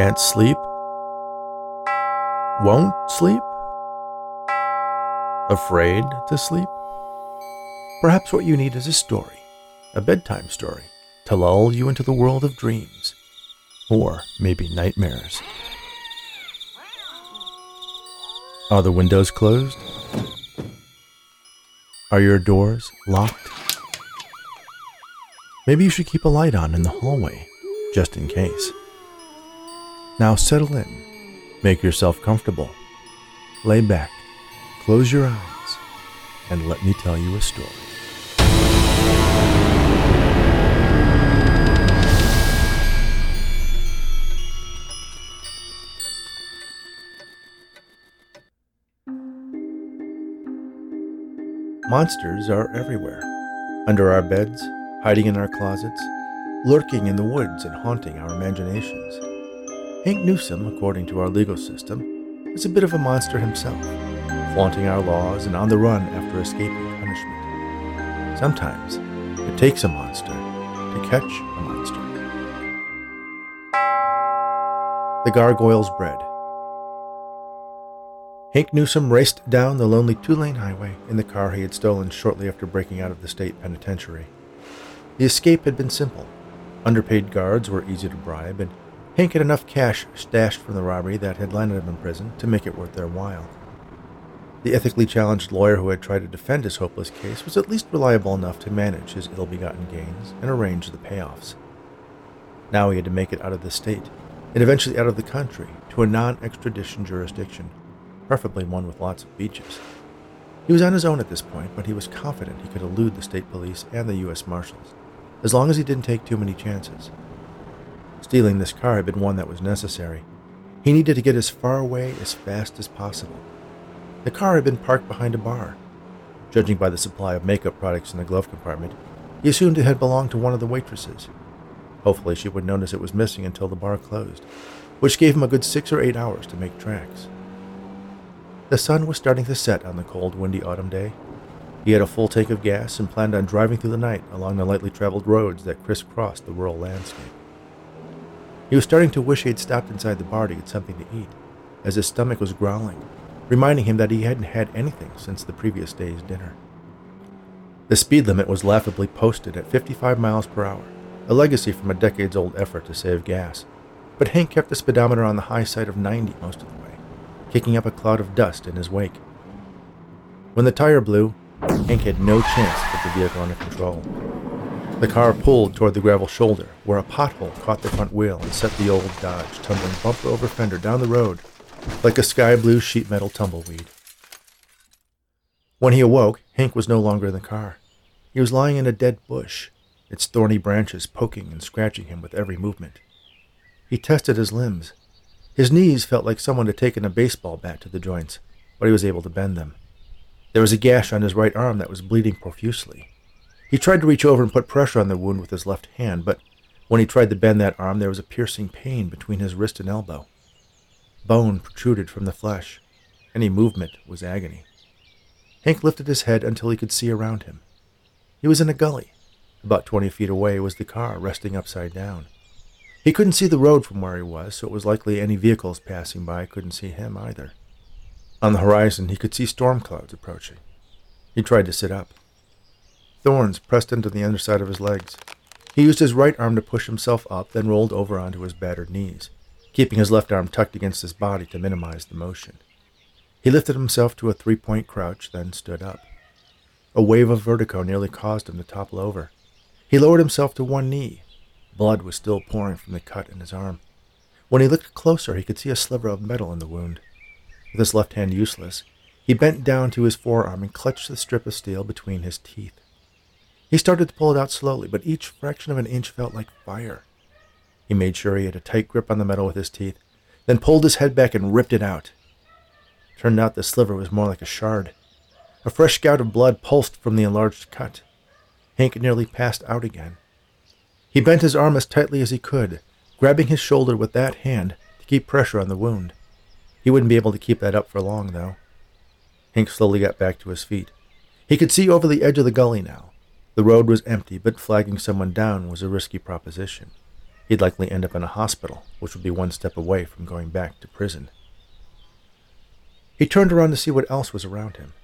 Can't sleep? Won't sleep? Afraid to sleep? Perhaps what you need is a story, a bedtime story, to lull you into the world of dreams, or maybe nightmares. Are the windows closed? Are your doors locked? Maybe you should keep a light on in the hallway, just in case. Now settle in, make yourself comfortable, lay back, close your eyes, and let me tell you a story. Monsters are everywhere. Under our beds, hiding in our closets, lurking in the woods and haunting our imaginations. Hank Newsom, according to our legal system, is a bit of a monster himself, flaunting our laws and on the run after escaping punishment. Sometimes it takes a monster to catch a monster. The Gargoyle's Bread. Hank Newsom raced down the lonely two lane highway in the car he had stolen shortly after breaking out of the state penitentiary. The escape had been simple. Underpaid guards were easy to bribe, and Hank had enough cash stashed from the robbery that had landed him in prison to make it worth their while. The ethically challenged lawyer who had tried to defend his hopeless case was at least reliable enough to manage his ill begotten gains and arrange the payoffs. Now he had to make it out of the state, and eventually out of the country, to a non extradition jurisdiction preferably one with lots of beaches. He was on his own at this point, but he was confident he could elude the state police and the U.S. Marshals, as long as he didn't take too many chances. Stealing this car had been one that was necessary. He needed to get as far away as fast as possible. The car had been parked behind a bar. Judging by the supply of makeup products in the glove compartment, he assumed it had belonged to one of the waitresses. Hopefully, she would notice it was missing until the bar closed, which gave him a good six or eight hours to make tracks. The sun was starting to set on the cold, windy autumn day. He had a full tank of gas and planned on driving through the night along the lightly traveled roads that crisscrossed the rural landscape. He was starting to wish he had stopped inside the bar to get something to eat, as his stomach was growling, reminding him that he hadn't had anything since the previous day's dinner. The speed limit was laughably posted at 55 miles per hour, a legacy from a decades old effort to save gas, but Hank kept the speedometer on the high side of 90 most of the way kicking up a cloud of dust in his wake. When the tire blew, Hank had no chance to put the vehicle under control. The car pulled toward the gravel shoulder, where a pothole caught the front wheel and set the old Dodge tumbling bumper over fender down the road like a sky blue sheet metal tumbleweed. When he awoke, Hank was no longer in the car. He was lying in a dead bush, its thorny branches poking and scratching him with every movement. He tested his limbs, his knees felt like someone had taken a baseball bat to the joints, but he was able to bend them. There was a gash on his right arm that was bleeding profusely. He tried to reach over and put pressure on the wound with his left hand, but when he tried to bend that arm, there was a piercing pain between his wrist and elbow. Bone protruded from the flesh. Any movement was agony. Hank lifted his head until he could see around him. He was in a gully. About twenty feet away was the car, resting upside down. He couldn't see the road from where he was, so it was likely any vehicles passing by couldn't see him either. On the horizon, he could see storm clouds approaching. He tried to sit up. Thorns pressed into the underside of his legs. He used his right arm to push himself up, then rolled over onto his battered knees, keeping his left arm tucked against his body to minimize the motion. He lifted himself to a three point crouch, then stood up. A wave of vertigo nearly caused him to topple over. He lowered himself to one knee, Blood was still pouring from the cut in his arm. When he looked closer, he could see a sliver of metal in the wound. With his left hand useless, he bent down to his forearm and clutched the strip of steel between his teeth. He started to pull it out slowly, but each fraction of an inch felt like fire. He made sure he had a tight grip on the metal with his teeth, then pulled his head back and ripped it out. turned out the sliver was more like a shard. A fresh gout of blood pulsed from the enlarged cut. Hank nearly passed out again. He bent his arm as tightly as he could, grabbing his shoulder with that hand to keep pressure on the wound. He wouldn't be able to keep that up for long, though. Hank slowly got back to his feet. He could see over the edge of the gully now. The road was empty, but flagging someone down was a risky proposition. He'd likely end up in a hospital, which would be one step away from going back to prison. He turned around to see what else was around him.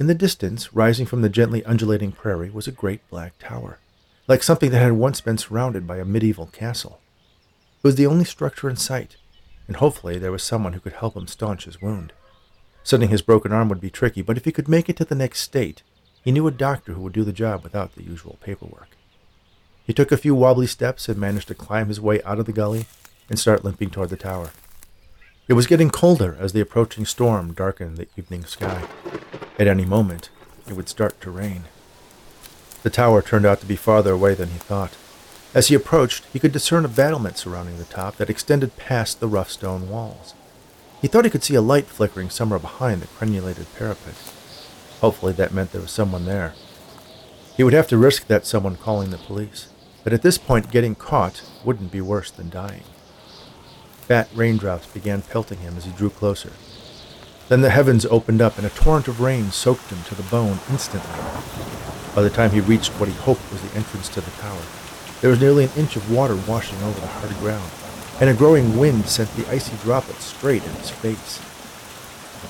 In the distance, rising from the gently undulating prairie, was a great black tower, like something that had once been surrounded by a medieval castle. It was the only structure in sight, and hopefully there was someone who could help him staunch his wound. Sending his broken arm would be tricky, but if he could make it to the next state, he knew a doctor who would do the job without the usual paperwork. He took a few wobbly steps and managed to climb his way out of the gully and start limping toward the tower. It was getting colder as the approaching storm darkened the evening sky. At any moment, it would start to rain. The tower turned out to be farther away than he thought. As he approached, he could discern a battlement surrounding the top that extended past the rough stone walls. He thought he could see a light flickering somewhere behind the crenulated parapet. Hopefully that meant there was someone there. He would have to risk that someone calling the police, but at this point getting caught wouldn't be worse than dying. Fat raindrops began pelting him as he drew closer. Then the heavens opened up and a torrent of rain soaked him to the bone instantly. By the time he reached what he hoped was the entrance to the tower, there was nearly an inch of water washing over the hard ground, and a growing wind sent the icy droplets straight in his face.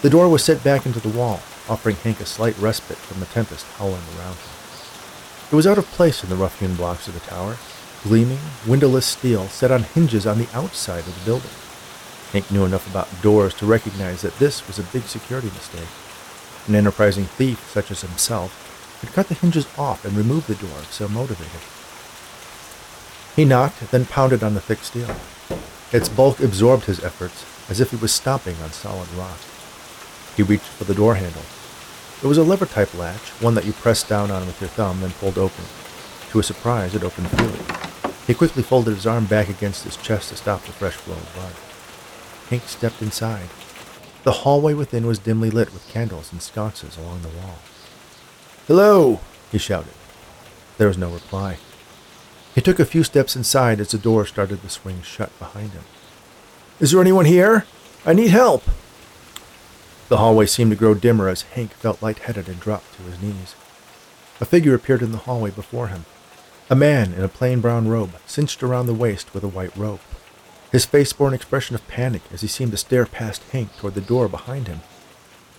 The door was set back into the wall, offering Hank a slight respite from the tempest howling around him. It was out of place in the rough-hewn blocks of the tower, gleaming, windowless steel set on hinges on the outside of the building. Hank knew enough about doors to recognize that this was a big security mistake. An enterprising thief such as himself could cut the hinges off and remove the door if so motivated. He knocked, then pounded on the thick steel. Its bulk absorbed his efforts as if he was stomping on solid rock. He reached for the door handle. It was a lever-type latch, one that you pressed down on with your thumb, then pulled open. To his surprise, it opened freely. He quickly folded his arm back against his chest to stop the fresh flow of blood. Hank stepped inside. The hallway within was dimly lit with candles and sconces along the wall. Hello, he shouted. There was no reply. He took a few steps inside as the door started to swing shut behind him. Is there anyone here? I need help. The hallway seemed to grow dimmer as Hank felt lightheaded and dropped to his knees. A figure appeared in the hallway before him. A man in a plain brown robe, cinched around the waist with a white rope. His face bore an expression of panic as he seemed to stare past Hank toward the door behind him.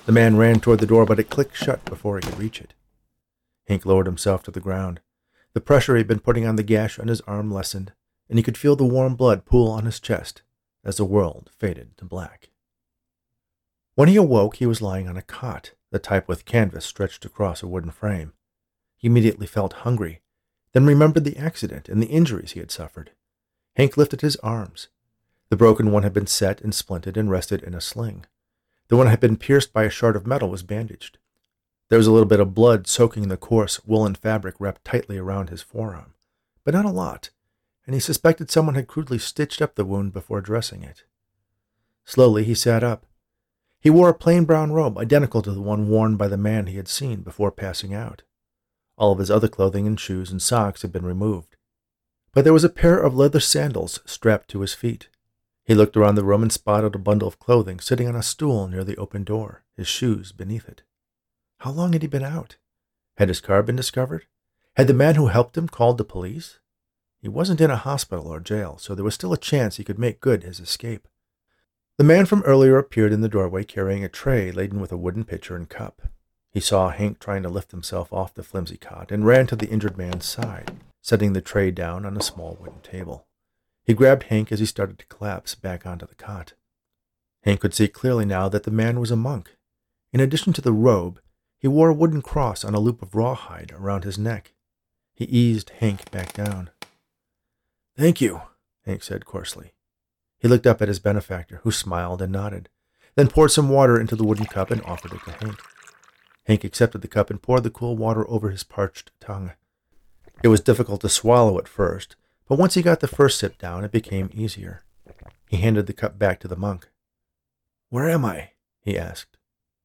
The man ran toward the door, but it clicked shut before he could reach it. Hank lowered himself to the ground. The pressure he had been putting on the gash on his arm lessened, and he could feel the warm blood pool on his chest as the world faded to black. When he awoke, he was lying on a cot, the type with canvas stretched across a wooden frame. He immediately felt hungry then remembered the accident and the injuries he had suffered. Hank lifted his arms. The broken one had been set and splinted and rested in a sling. The one that had been pierced by a shard of metal was bandaged. There was a little bit of blood soaking the coarse woolen fabric wrapped tightly around his forearm, but not a lot, and he suspected someone had crudely stitched up the wound before dressing it. Slowly he sat up. He wore a plain brown robe identical to the one worn by the man he had seen before passing out. All of his other clothing and shoes and socks had been removed. But there was a pair of leather sandals strapped to his feet. He looked around the room and spotted a bundle of clothing sitting on a stool near the open door, his shoes beneath it. How long had he been out? Had his car been discovered? Had the man who helped him called the police? He wasn't in a hospital or jail, so there was still a chance he could make good his escape. The man from earlier appeared in the doorway carrying a tray laden with a wooden pitcher and cup. He saw Hank trying to lift himself off the flimsy cot and ran to the injured man's side, setting the tray down on a small wooden table. He grabbed Hank as he started to collapse back onto the cot. Hank could see clearly now that the man was a monk. In addition to the robe, he wore a wooden cross on a loop of rawhide around his neck. He eased Hank back down. Thank you, Hank said coarsely. He looked up at his benefactor, who smiled and nodded, then poured some water into the wooden cup and offered it to Hank. Hank accepted the cup and poured the cool water over his parched tongue. It was difficult to swallow at first, but once he got the first sip down, it became easier. He handed the cup back to the monk. Where am I? he asked.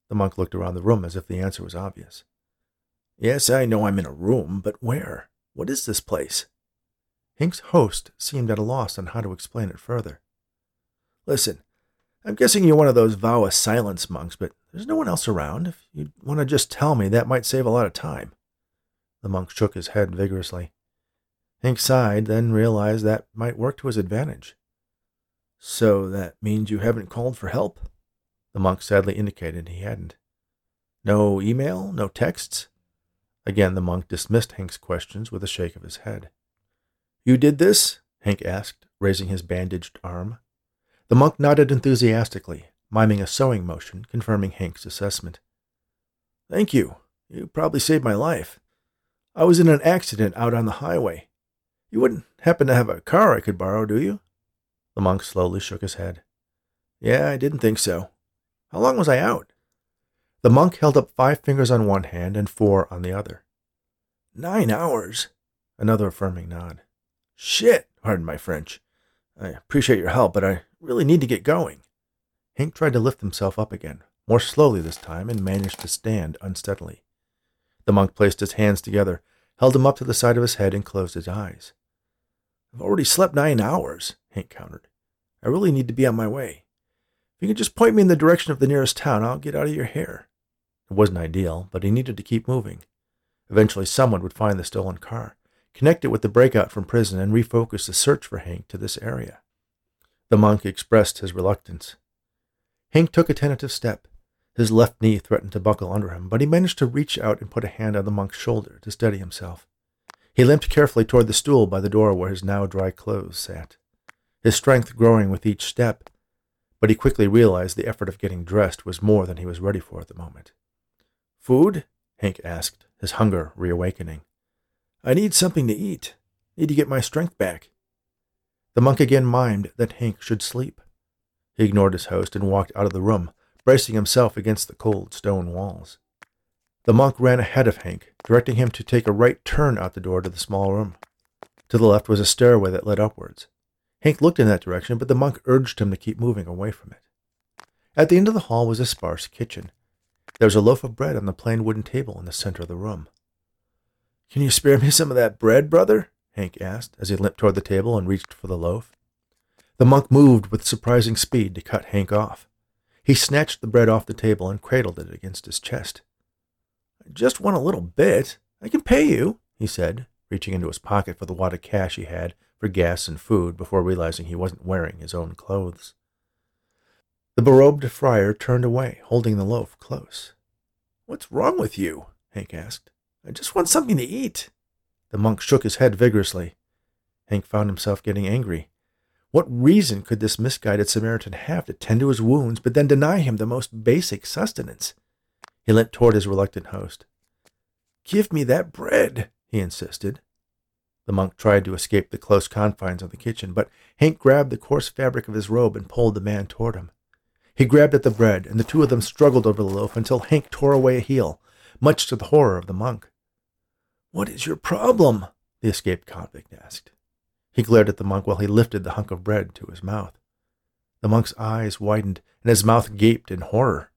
The monk looked around the room as if the answer was obvious. Yes, I know I'm in a room, but where? What is this place? Hank's host seemed at a loss on how to explain it further. Listen, I'm guessing you're one of those vow of silence monks, but there's no one else around. If you want to just tell me, that might save a lot of time. The monk shook his head vigorously. Hank sighed, then realized that might work to his advantage. So that means you haven't called for help? The monk sadly indicated he hadn't. No email? No texts? Again, the monk dismissed Hank's questions with a shake of his head. You did this? Hank asked, raising his bandaged arm. The monk nodded enthusiastically, miming a sewing motion, confirming Hank's assessment. Thank you. You probably saved my life. I was in an accident out on the highway. You wouldn't happen to have a car I could borrow, do you? The monk slowly shook his head. Yeah, I didn't think so. How long was I out? The monk held up five fingers on one hand and four on the other. Nine hours. Another affirming nod. Shit, pardon my French. I appreciate your help, but I really need to get going. Hank tried to lift himself up again, more slowly this time, and managed to stand unsteadily. The monk placed his hands together, held him up to the side of his head, and closed his eyes. I've already slept nine hours, Hank countered. I really need to be on my way. If you can just point me in the direction of the nearest town, I'll get out of your hair. It wasn't ideal, but he needed to keep moving. Eventually, someone would find the stolen car, connect it with the breakout from prison, and refocus the search for Hank to this area. The monk expressed his reluctance. Hank took a tentative step. His left knee threatened to buckle under him, but he managed to reach out and put a hand on the monk's shoulder to steady himself. He limped carefully toward the stool by the door where his now dry clothes sat, his strength growing with each step, but he quickly realized the effort of getting dressed was more than he was ready for at the moment. Food? Hank asked, his hunger reawakening. I need something to eat. Need to get my strength back. The monk again mimed that Hank should sleep. He ignored his host and walked out of the room, bracing himself against the cold stone walls. The monk ran ahead of Hank, directing him to take a right turn out the door to the small room. To the left was a stairway that led upwards. Hank looked in that direction, but the monk urged him to keep moving away from it. At the end of the hall was a sparse kitchen. There was a loaf of bread on the plain wooden table in the center of the room. Can you spare me some of that bread, brother? Hank asked as he limped toward the table and reached for the loaf. The monk moved with surprising speed to cut Hank off. He snatched the bread off the table and cradled it against his chest. I just want a little bit. I can pay you, he said, reaching into his pocket for the wad of cash he had for gas and food before realizing he wasn't wearing his own clothes. The berobed friar turned away, holding the loaf close. What's wrong with you? Hank asked. I just want something to eat. The monk shook his head vigorously. Hank found himself getting angry. What reason could this misguided Samaritan have to tend to his wounds, but then deny him the most basic sustenance? He leant toward his reluctant host. Give me that bread, he insisted. The monk tried to escape the close confines of the kitchen, but Hank grabbed the coarse fabric of his robe and pulled the man toward him. He grabbed at the bread, and the two of them struggled over the loaf until Hank tore away a heel, much to the horror of the monk. What is your problem? the escaped convict asked. He glared at the monk while he lifted the hunk of bread to his mouth. The monk's eyes widened and his mouth gaped in horror.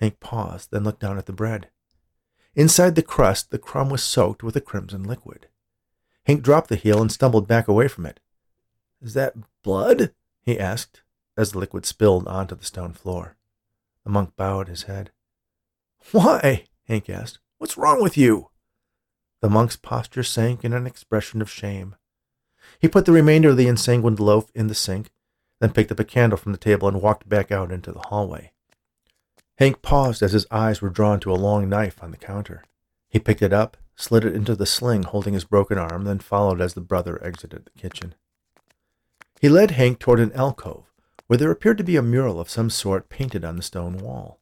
Hank paused, then looked down at the bread. Inside the crust, the crumb was soaked with a crimson liquid. Hank dropped the heel and stumbled back away from it. Is that blood? he asked, as the liquid spilled onto the stone floor. The monk bowed his head. Why? Hank asked. What's wrong with you? The monk's posture sank in an expression of shame. He put the remainder of the ensanguined loaf in the sink, then picked up a candle from the table and walked back out into the hallway. Hank paused as his eyes were drawn to a long knife on the counter. He picked it up, slid it into the sling holding his broken arm, then followed as the brother exited the kitchen. He led Hank toward an alcove, where there appeared to be a mural of some sort painted on the stone wall.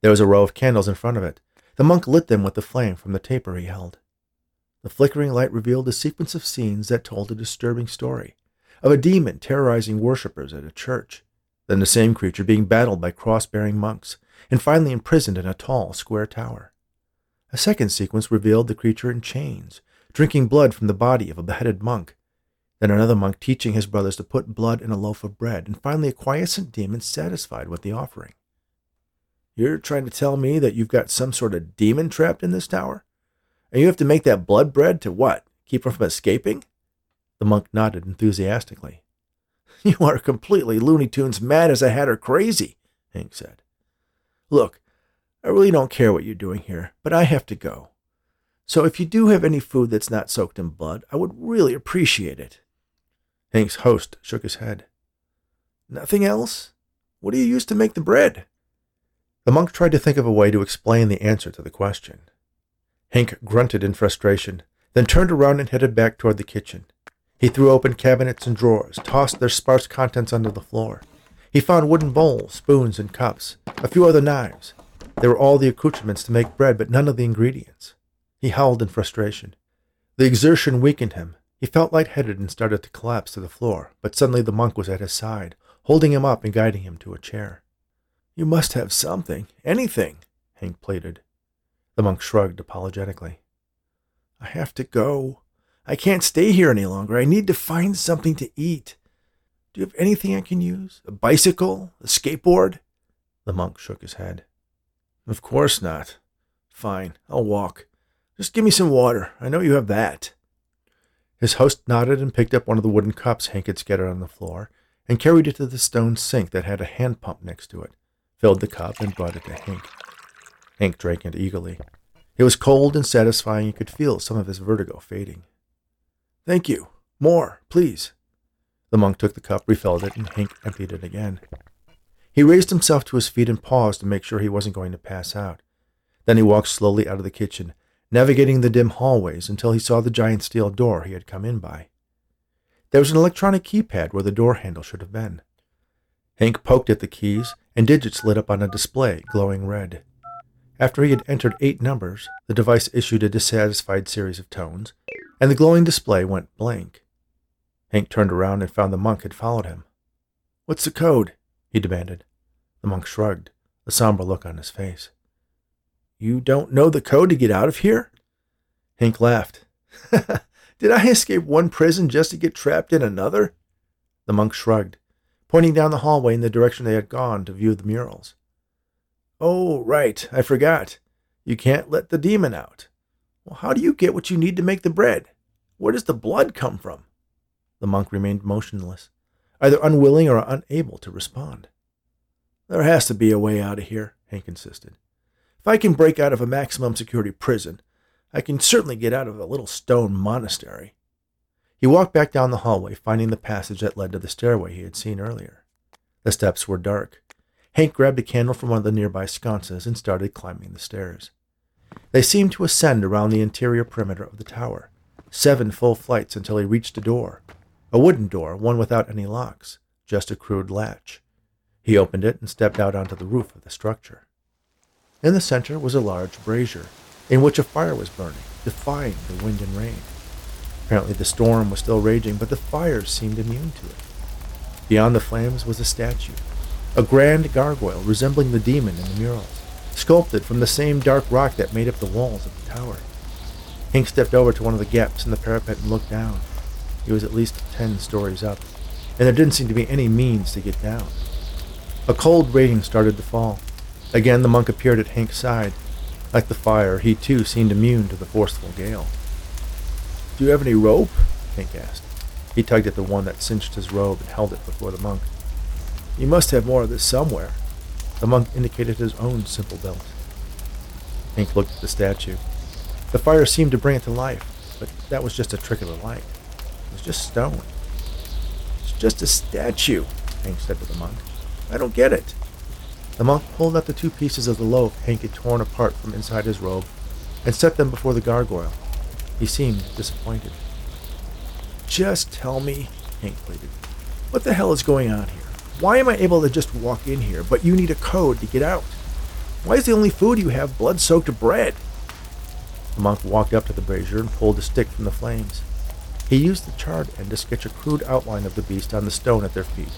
There was a row of candles in front of it. The monk lit them with the flame from the taper he held. The flickering light revealed a sequence of scenes that told a disturbing story of a demon terrorizing worshippers at a church, then the same creature being battled by cross bearing monks, and finally imprisoned in a tall, square tower. A second sequence revealed the creature in chains, drinking blood from the body of a beheaded monk, then another monk teaching his brothers to put blood in a loaf of bread, and finally a quiescent demon satisfied with the offering. You're trying to tell me that you've got some sort of demon trapped in this tower? And you have to make that blood bread to what? Keep her from escaping? The monk nodded enthusiastically. You are completely Looney Tunes mad as a hatter crazy, Hank said. Look, I really don't care what you're doing here, but I have to go. So if you do have any food that's not soaked in blood, I would really appreciate it. Hank's host shook his head. Nothing else? What do you use to make the bread? The monk tried to think of a way to explain the answer to the question. Hank grunted in frustration, then turned around and headed back toward the kitchen. He threw open cabinets and drawers, tossed their sparse contents onto the floor. He found wooden bowls, spoons, and cups, a few other knives. They were all the accoutrements to make bread, but none of the ingredients. He howled in frustration. The exertion weakened him. He felt lightheaded and started to collapse to the floor, but suddenly the monk was at his side, holding him up and guiding him to a chair. You must have something, anything, Hank pleaded. The monk shrugged apologetically. I have to go. I can't stay here any longer. I need to find something to eat. Do you have anything I can use? A bicycle? A skateboard? The monk shook his head. Of course not. Fine, I'll walk. Just give me some water. I know you have that. His host nodded and picked up one of the wooden cups Hank had scattered on the floor and carried it to the stone sink that had a hand pump next to it, filled the cup, and brought it to Hank. Hank drank it eagerly. It was cold and satisfying. He could feel some of his vertigo fading. Thank you. More, please. The monk took the cup, refilled it, and Hank emptied it again. He raised himself to his feet and paused to make sure he wasn't going to pass out. Then he walked slowly out of the kitchen, navigating the dim hallways until he saw the giant steel door he had come in by. There was an electronic keypad where the door handle should have been. Hank poked at the keys, and digits lit up on a display, glowing red. After he had entered eight numbers, the device issued a dissatisfied series of tones, and the glowing display went blank. Hank turned around and found the monk had followed him. What's the code? he demanded. The monk shrugged, a somber look on his face. You don't know the code to get out of here? Hank laughed. Did I escape one prison just to get trapped in another? The monk shrugged, pointing down the hallway in the direction they had gone to view the murals. Oh, right, I forgot. You can't let the demon out. Well, how do you get what you need to make the bread? Where does the blood come from? The monk remained motionless either unwilling or unable to respond. There has to be a way out of here, Hank insisted. If I can break out of a maximum security prison, I can certainly get out of a little stone monastery. He walked back down the hallway, finding the passage that led to the stairway he had seen earlier. The steps were dark. Hank grabbed a candle from one of the nearby sconces and started climbing the stairs. They seemed to ascend around the interior perimeter of the tower, seven full flights until he reached a door, a wooden door, one without any locks, just a crude latch. He opened it and stepped out onto the roof of the structure. In the center was a large brazier, in which a fire was burning, defying the wind and rain. Apparently the storm was still raging, but the fires seemed immune to it. Beyond the flames was a statue, a grand gargoyle resembling the demon in the murals, sculpted from the same dark rock that made up the walls of the tower. Hank stepped over to one of the gaps in the parapet and looked down. He was at least ten stories up, and there didn't seem to be any means to get down. A cold rain started to fall. Again, the monk appeared at Hank's side. Like the fire, he too seemed immune to the forceful gale. Do you have any rope? Hank asked. He tugged at the one that cinched his robe and held it before the monk. You must have more of this somewhere. The monk indicated his own simple belt. Hank looked at the statue. The fire seemed to bring it to life, but that was just a trick of the light It was just stone. It's just a statue, Hank said to the monk. I don't get it. The monk pulled out the two pieces of the loaf Hank had torn apart from inside his robe and set them before the gargoyle. He seemed disappointed. Just tell me, Hank pleaded. What the hell is going on here? Why am I able to just walk in here, but you need a code to get out? Why is the only food you have blood soaked bread? The monk walked up to the brazier and pulled a stick from the flames. He used the charred end to sketch a crude outline of the beast on the stone at their feet,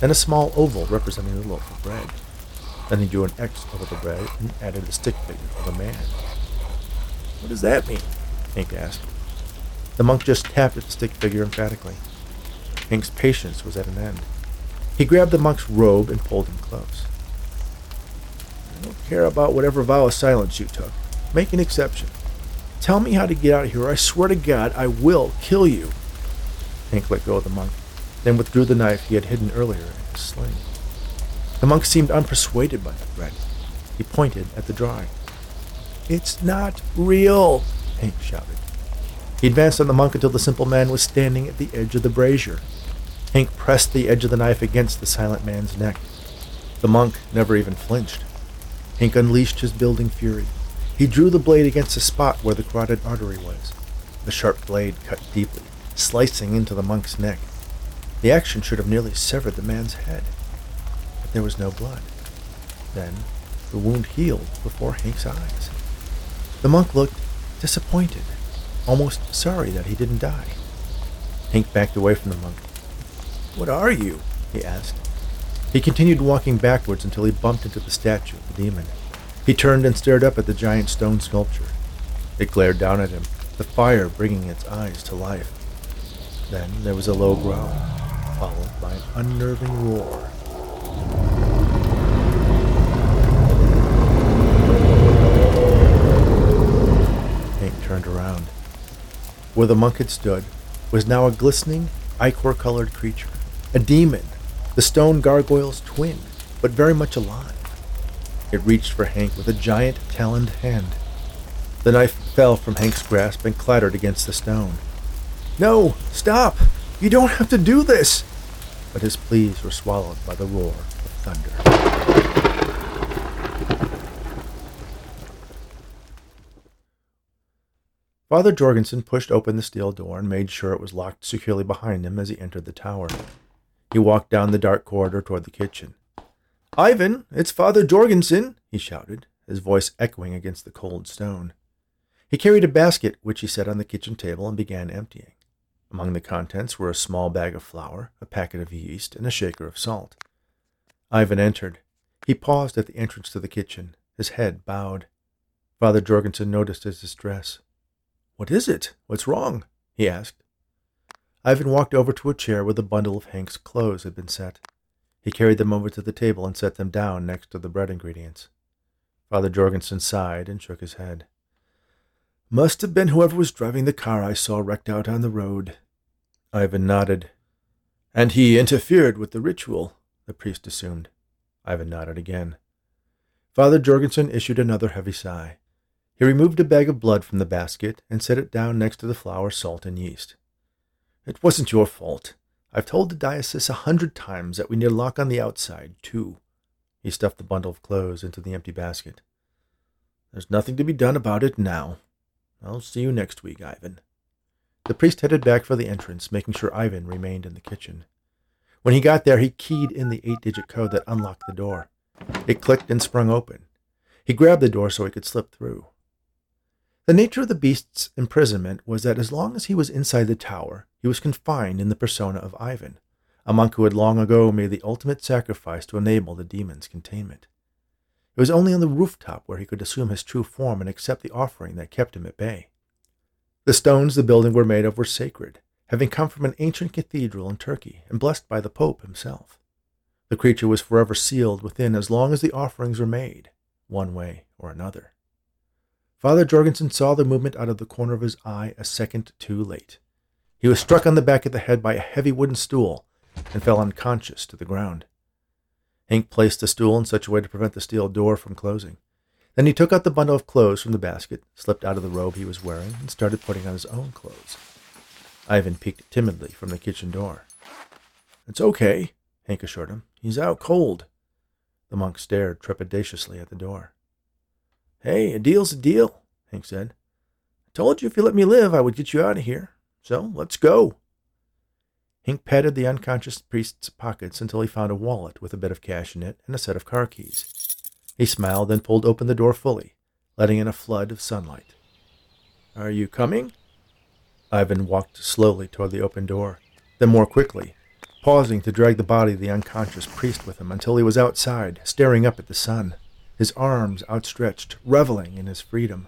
then a small oval representing the loaf of bread. Then he drew an X over the bread and added a stick figure of a man. What does that mean? Hank asked. The monk just tapped at the stick figure emphatically. Hank's patience was at an end. He grabbed the monk's robe and pulled him close. I don't care about whatever vow of silence you took. Make an exception. Tell me how to get out of here. I swear to God, I will kill you. Hank let go of the monk, then withdrew the knife he had hidden earlier in his sling. The monk seemed unpersuaded by the threat. He pointed at the drawing. It's not real, Hank shouted. He advanced on the monk until the simple man was standing at the edge of the brazier. Hank pressed the edge of the knife against the silent man's neck. The monk never even flinched. Hank unleashed his building fury. He drew the blade against the spot where the carotid artery was. The sharp blade cut deeply, slicing into the monk's neck. The action should have nearly severed the man's head. But there was no blood. Then the wound healed before Hank's eyes. The monk looked disappointed, almost sorry that he didn't die. Hank backed away from the monk. What are you? he asked. He continued walking backwards until he bumped into the statue of the demon. He turned and stared up at the giant stone sculpture. It glared down at him, the fire bringing its eyes to life. Then there was a low growl, followed by an unnerving roar. Hank turned around. Where the monk had stood was now a glistening, ichor colored creature, a demon, the stone gargoyle's twin, but very much alive. It reached for Hank with a giant taloned hand. The knife fell from Hank's grasp and clattered against the stone. No, stop! You don't have to do this! But his pleas were swallowed by the roar of thunder. Father Jorgensen pushed open the steel door and made sure it was locked securely behind him as he entered the tower. He walked down the dark corridor toward the kitchen. Ivan, it's Father Jorgensen, he shouted, his voice echoing against the cold stone. He carried a basket which he set on the kitchen table and began emptying. Among the contents were a small bag of flour, a packet of yeast, and a shaker of salt. Ivan entered. He paused at the entrance to the kitchen, his head bowed. Father Jorgensen noticed his distress. What is it? What's wrong? he asked. Ivan walked over to a chair where the bundle of Hank's clothes had been set. He carried them over to the table and set them down next to the bread ingredients. Father Jorgensen sighed and shook his head. Must have been whoever was driving the car I saw wrecked out on the road. Ivan nodded. And he interfered with the ritual, the priest assumed. Ivan nodded again. Father Jorgensen issued another heavy sigh. He removed a bag of blood from the basket and set it down next to the flour, salt, and yeast. It wasn't your fault. I've told the diocese a hundred times that we need a lock on the outside, too. He stuffed the bundle of clothes into the empty basket. There's nothing to be done about it now. I'll see you next week, Ivan. The priest headed back for the entrance, making sure Ivan remained in the kitchen. When he got there, he keyed in the eight digit code that unlocked the door. It clicked and sprung open. He grabbed the door so he could slip through. The nature of the beast's imprisonment was that as long as he was inside the tower, he was confined in the persona of Ivan, a monk who had long ago made the ultimate sacrifice to enable the demon's containment. It was only on the rooftop where he could assume his true form and accept the offering that kept him at bay. The stones the building were made of were sacred, having come from an ancient cathedral in Turkey and blessed by the Pope himself. The creature was forever sealed within as long as the offerings were made, one way or another. Father Jorgensen saw the movement out of the corner of his eye a second too late. He was struck on the back of the head by a heavy wooden stool and fell unconscious to the ground. Hank placed the stool in such a way to prevent the steel door from closing. Then he took out the bundle of clothes from the basket, slipped out of the robe he was wearing, and started putting on his own clothes. Ivan peeked timidly from the kitchen door. It's okay, Hank assured him. He's out cold. The monk stared trepidatiously at the door. Hey, a deal's a deal, Hank said. I told you if you let me live, I would get you out of here. So let's go. Hank patted the unconscious priest's pockets until he found a wallet with a bit of cash in it and a set of car keys. He smiled and pulled open the door fully, letting in a flood of sunlight. Are you coming? Ivan walked slowly toward the open door, then more quickly, pausing to drag the body of the unconscious priest with him until he was outside, staring up at the sun his arms outstretched, reveling in his freedom.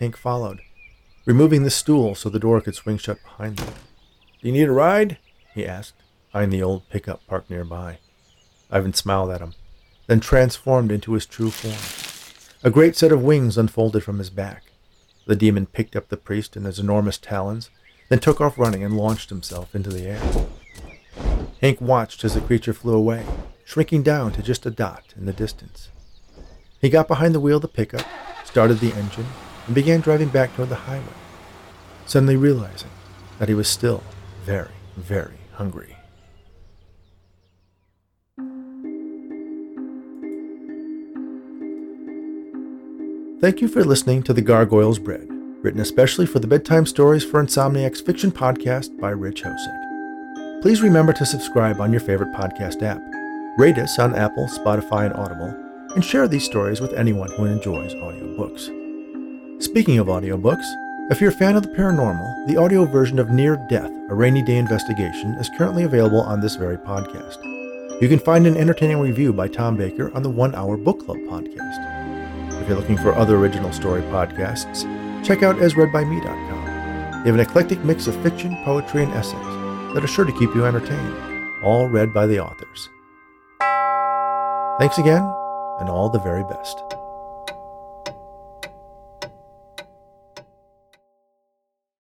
Hank followed, removing the stool so the door could swing shut behind them. Do you need a ride? he asked, eyeing the old pickup parked nearby. Ivan smiled at him, then transformed into his true form. A great set of wings unfolded from his back. The demon picked up the priest in his enormous talons, then took off running and launched himself into the air. Hank watched as the creature flew away, shrinking down to just a dot in the distance. He got behind the wheel of the pickup, started the engine, and began driving back toward the highway, suddenly realizing that he was still very, very hungry. Thank you for listening to The Gargoyle's Bread, written especially for the Bedtime Stories for Insomniacs fiction podcast by Rich Hosick. Please remember to subscribe on your favorite podcast app, rate us on Apple, Spotify, and Audible, and share these stories with anyone who enjoys audiobooks. Speaking of audiobooks, if you're a fan of the paranormal, the audio version of Near Death, a rainy day investigation, is currently available on this very podcast. You can find an entertaining review by Tom Baker on the One Hour Book Club podcast. If you're looking for other original story podcasts, check out asreadbyme.com. They have an eclectic mix of fiction, poetry, and essays that are sure to keep you entertained, all read by the authors. Thanks again, and all the very best.